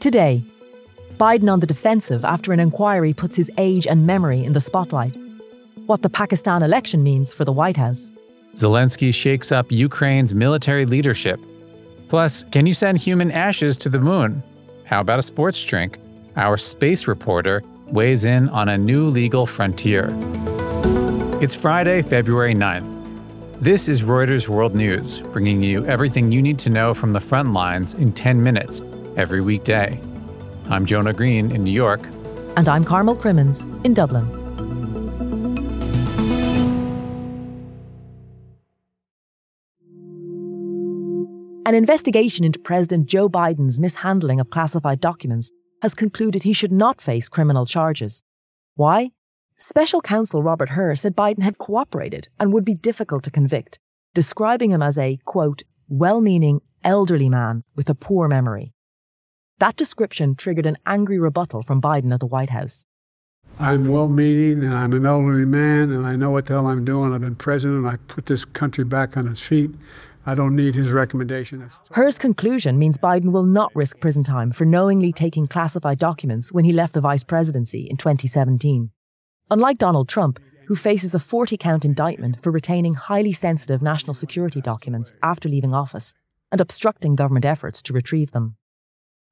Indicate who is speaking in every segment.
Speaker 1: Today, Biden on the defensive after an inquiry puts his age and memory in the spotlight. What the Pakistan election means for the White House.
Speaker 2: Zelensky shakes up Ukraine's military leadership. Plus, can you send human ashes to the moon? How about a sports drink? Our space reporter weighs in on a new legal frontier. It's Friday, February 9th. This is Reuters World News, bringing you everything you need to know from the front lines in 10 minutes every weekday. I'm Jonah Green in New York.
Speaker 1: And I'm Carmel Crimmins in Dublin. An investigation into President Joe Biden's mishandling of classified documents has concluded he should not face criminal charges. Why? Special counsel Robert Hur said Biden had cooperated and would be difficult to convict, describing him as a, quote, well meaning elderly man with a poor memory. That description triggered an angry rebuttal from Biden at the White House.
Speaker 3: I'm well meaning and I'm an elderly man and I know what the hell I'm doing. I've been president. I put this country back on its feet. I don't need his recommendation.
Speaker 1: Hur's conclusion means Biden will not risk prison time for knowingly taking classified documents when he left the vice presidency in 2017. Unlike Donald Trump, who faces a 40 count indictment for retaining highly sensitive national security documents after leaving office and obstructing government efforts to retrieve them.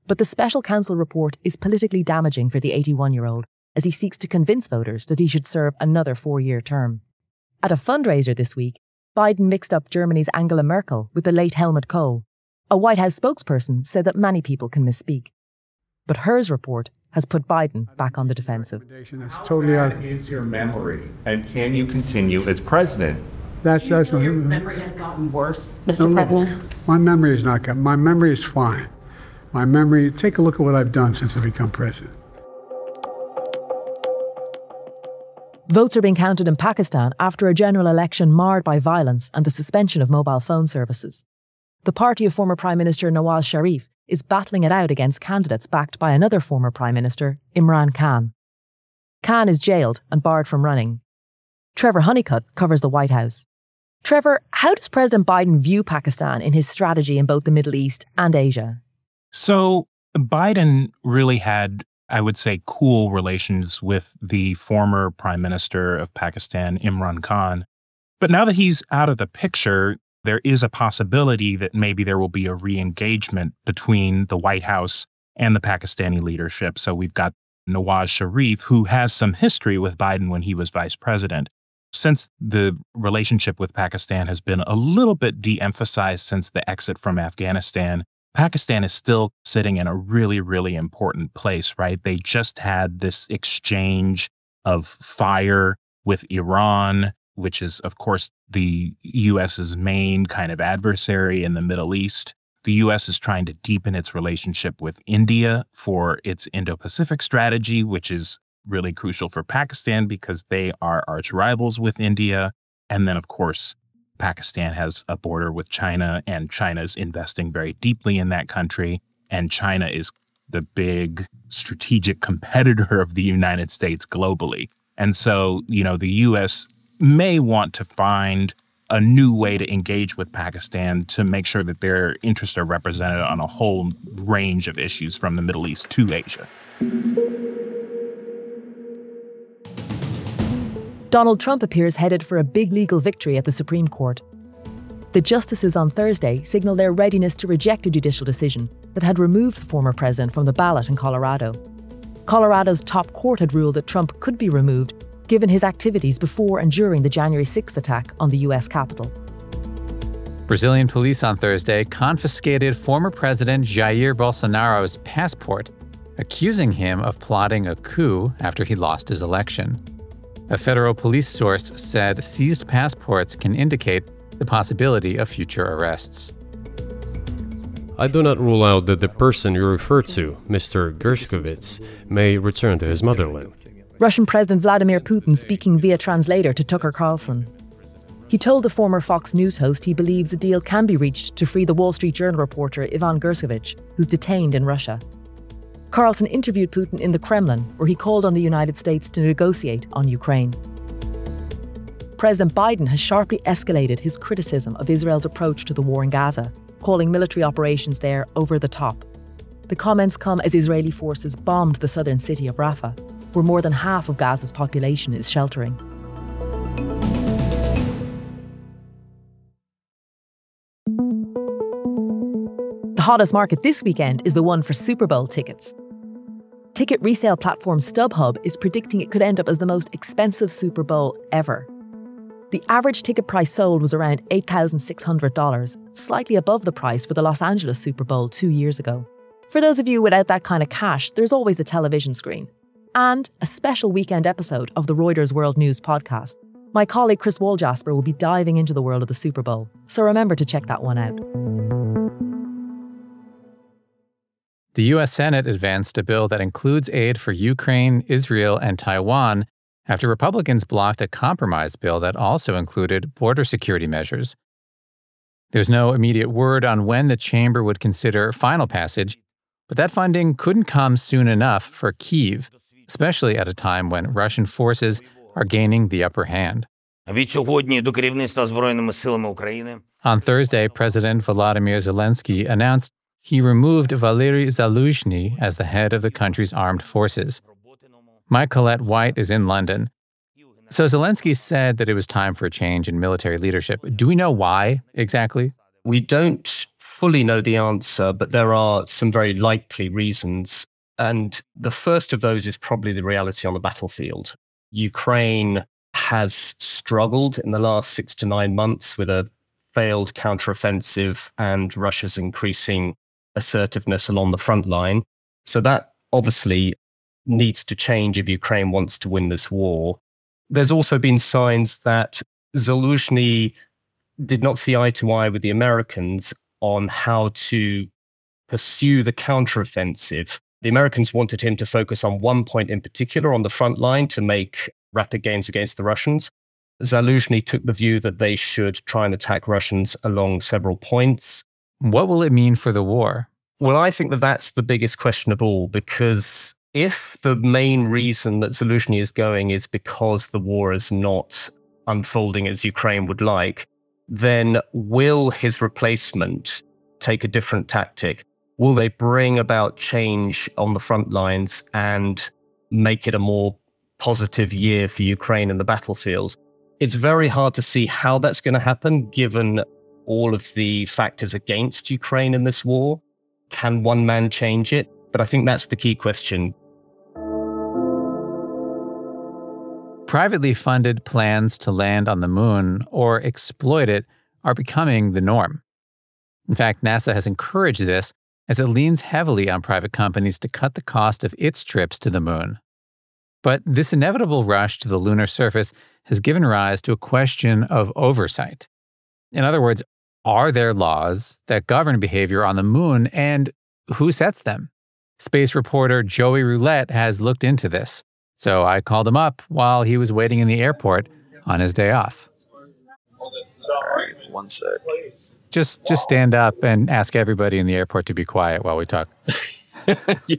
Speaker 1: But the special counsel report is politically damaging for the 81 year old as he seeks to convince voters that he should serve another four year term. At a fundraiser this week, Biden mixed up Germany's Angela Merkel with the late Helmut Kohl. A White House spokesperson said that many people can misspeak. But Hur's report has put Biden back on the defensive.
Speaker 4: How totally bad is your memory, and can you continue as president?
Speaker 3: That's that's
Speaker 5: your memory has gotten worse, Mr. No, President.
Speaker 3: My memory is not good. My memory is fine. My memory. Take a look at what I've done since I've become president.
Speaker 1: Votes are being counted in Pakistan after a general election marred by violence and the suspension of mobile phone services. The party of former Prime Minister Nawaz Sharif is battling it out against candidates backed by another former Prime Minister, Imran Khan. Khan is jailed and barred from running. Trevor Hunnicutt covers the White House. Trevor, how does President Biden view Pakistan in his strategy in both the Middle East and Asia?
Speaker 6: So, Biden really had, I would say, cool relations with the former Prime Minister of Pakistan, Imran Khan. But now that he's out of the picture, there is a possibility that maybe there will be a re engagement between the White House and the Pakistani leadership. So we've got Nawaz Sharif, who has some history with Biden when he was vice president. Since the relationship with Pakistan has been a little bit de emphasized since the exit from Afghanistan, Pakistan is still sitting in a really, really important place, right? They just had this exchange of fire with Iran which is, of course, the US's main kind of adversary in the Middle East. The US is trying to deepen its relationship with India for its Indo Pacific strategy, which is really crucial for Pakistan because they are arch rivals with India. And then, of course, Pakistan has a border with China, and China is investing very deeply in that country. And China is the big strategic competitor of the United States globally. And so, you know, the US may want to find a new way to engage with Pakistan to make sure that their interests are represented on a whole range of issues from the Middle East to Asia.
Speaker 1: Donald Trump appears headed for a big legal victory at the Supreme Court. The justices on Thursday signaled their readiness to reject a judicial decision that had removed the former president from the ballot in Colorado. Colorado's top court had ruled that Trump could be removed given his activities before and during the January 6th attack on the US Capitol.
Speaker 2: Brazilian police on Thursday confiscated former President Jair Bolsonaro's passport, accusing him of plotting a coup after he lost his election. A federal police source said seized passports can indicate the possibility of future arrests.
Speaker 7: I do not rule out that the person you refer to, Mr. Gershkovich, may return to his motherland.
Speaker 1: Russian President Vladimir Putin speaking via translator to Tucker Carlson. He told the former Fox News host he believes a deal can be reached to free the Wall Street Journal reporter Ivan Gershkovich, who's detained in Russia. Carlson interviewed Putin in the Kremlin, where he called on the United States to negotiate on Ukraine. President Biden has sharply escalated his criticism of Israel's approach to the war in Gaza, calling military operations there over the top. The comments come as Israeli forces bombed the southern city of Rafah, where more than half of Gaza's population is sheltering. The hottest market this weekend is the one for Super Bowl tickets. Ticket resale platform StubHub is predicting it could end up as the most expensive Super Bowl ever. The average ticket price sold was around $8,600, slightly above the price for the Los Angeles Super Bowl two years ago. For those of you without that kind of cash, there's always a television screen and a special weekend episode of the Reuters World News podcast. My colleague Chris Walljasper will be diving into the world of the Super Bowl, so remember to check that one out.
Speaker 2: The U.S. Senate advanced a bill that includes aid for Ukraine, Israel, and Taiwan after Republicans blocked a compromise bill that also included border security measures. There's no immediate word on when the chamber would consider final passage, but that funding couldn't come soon enough for Kyiv, especially at a time when Russian forces are gaining the upper hand. On Thursday, President Volodymyr Zelensky announced he removed Valery Zaluzhny as the head of the country's armed forces. My Colette White is in London. So Zelensky said that it was time for a change in military leadership. Do we know why exactly?
Speaker 8: We don't fully know the answer, but there are some very likely reasons. And the first of those is probably the reality on the battlefield. Ukraine has struggled in the last six to nine months with a failed counteroffensive and Russia's increasing assertiveness along the front line. So that obviously needs to change if Ukraine wants to win this war. There's also been signs that Zelensky did not see eye to eye with the Americans on how to pursue the counteroffensive. The Americans wanted him to focus on one point in particular on the front line to make rapid gains against the Russians. Zaluzhny took the view that they should try and attack Russians along several points.
Speaker 2: What will it mean for the war?
Speaker 8: Well, I think that that's the biggest question of all because if the main reason that Zelensky is going is because the war is not unfolding as Ukraine would like, then will his replacement take a different tactic? Will they bring about change on the front lines and make it a more positive year for Ukraine in the battlefield? It's very hard to see how that's going to happen given all of the factors against Ukraine in this war. Can one man change it? But I think that's the key question.
Speaker 2: Privately funded plans to land on the moon or exploit it are becoming the norm. In fact, NASA has encouraged this as it leans heavily on private companies to cut the cost of its trips to the moon. But this inevitable rush to the lunar surface has given rise to a question of oversight. In other words, are there laws that govern behavior on the moon and who sets them? Space reporter Joey Roulette has looked into this. So I called him up while he was waiting in the airport on his day off.
Speaker 9: All right, one sec.
Speaker 2: Just just stand up and ask everybody in the airport to be quiet while we talk.
Speaker 9: yeah.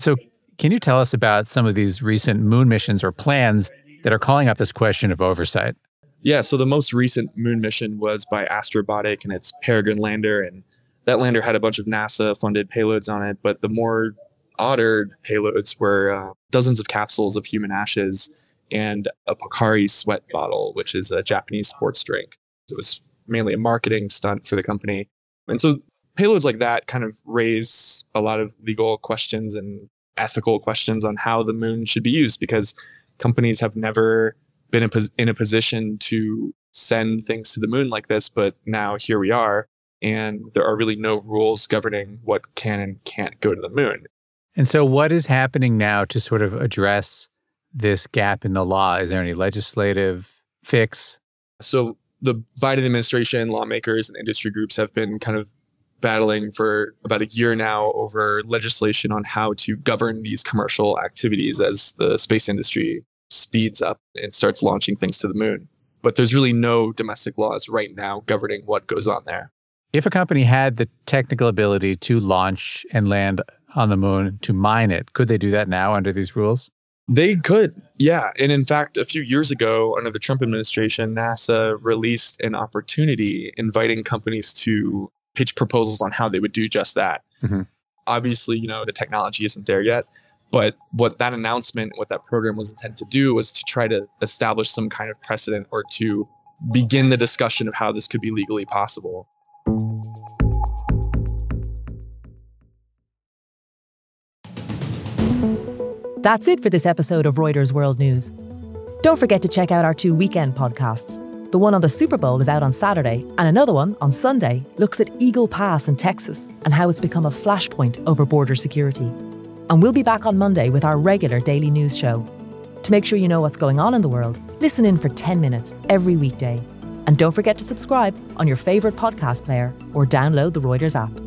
Speaker 2: So, can you tell us about some of these recent moon missions or plans that are calling up this question of oversight?
Speaker 9: Yeah, so the most recent moon mission was by Astrobotic and its Peregrine lander and that lander had a bunch of NASA funded payloads on it, but the more odder payloads were uh, dozens of capsules of human ashes and a Pocari sweat bottle, which is a Japanese sports drink. It was mainly a marketing stunt for the company. And so payloads like that kind of raise a lot of legal questions and ethical questions on how the moon should be used because companies have never been in, pos- in a position to send things to the moon like this, but now here we are. And there are really no rules governing what can and can't go to the moon.
Speaker 2: And so, what is happening now to sort of address this gap in the law? Is there any legislative fix?
Speaker 9: So, the Biden administration, lawmakers, and industry groups have been kind of battling for about a year now over legislation on how to govern these commercial activities as the space industry speeds up and starts launching things to the moon. But there's really no domestic laws right now governing what goes on there.
Speaker 2: If a company had the technical ability to launch and land on the moon to mine it, could they do that now under these rules?
Speaker 9: They could, yeah. And in fact, a few years ago, under the Trump administration, NASA released an opportunity inviting companies to pitch proposals on how they would do just that.
Speaker 2: Mm-hmm.
Speaker 9: Obviously, you know, the technology isn't there yet. But what that announcement, what that program was intended to do was to try to establish some kind of precedent or to begin the discussion of how this could be legally possible.
Speaker 1: That's it for this episode of Reuters World News. Don't forget to check out our two weekend podcasts. The one on the Super Bowl is out on Saturday, and another one on Sunday looks at Eagle Pass in Texas and how it's become a flashpoint over border security. And we'll be back on Monday with our regular daily news show. To make sure you know what's going on in the world, listen in for 10 minutes every weekday. And don't forget to subscribe on your favourite podcast player or download the Reuters app.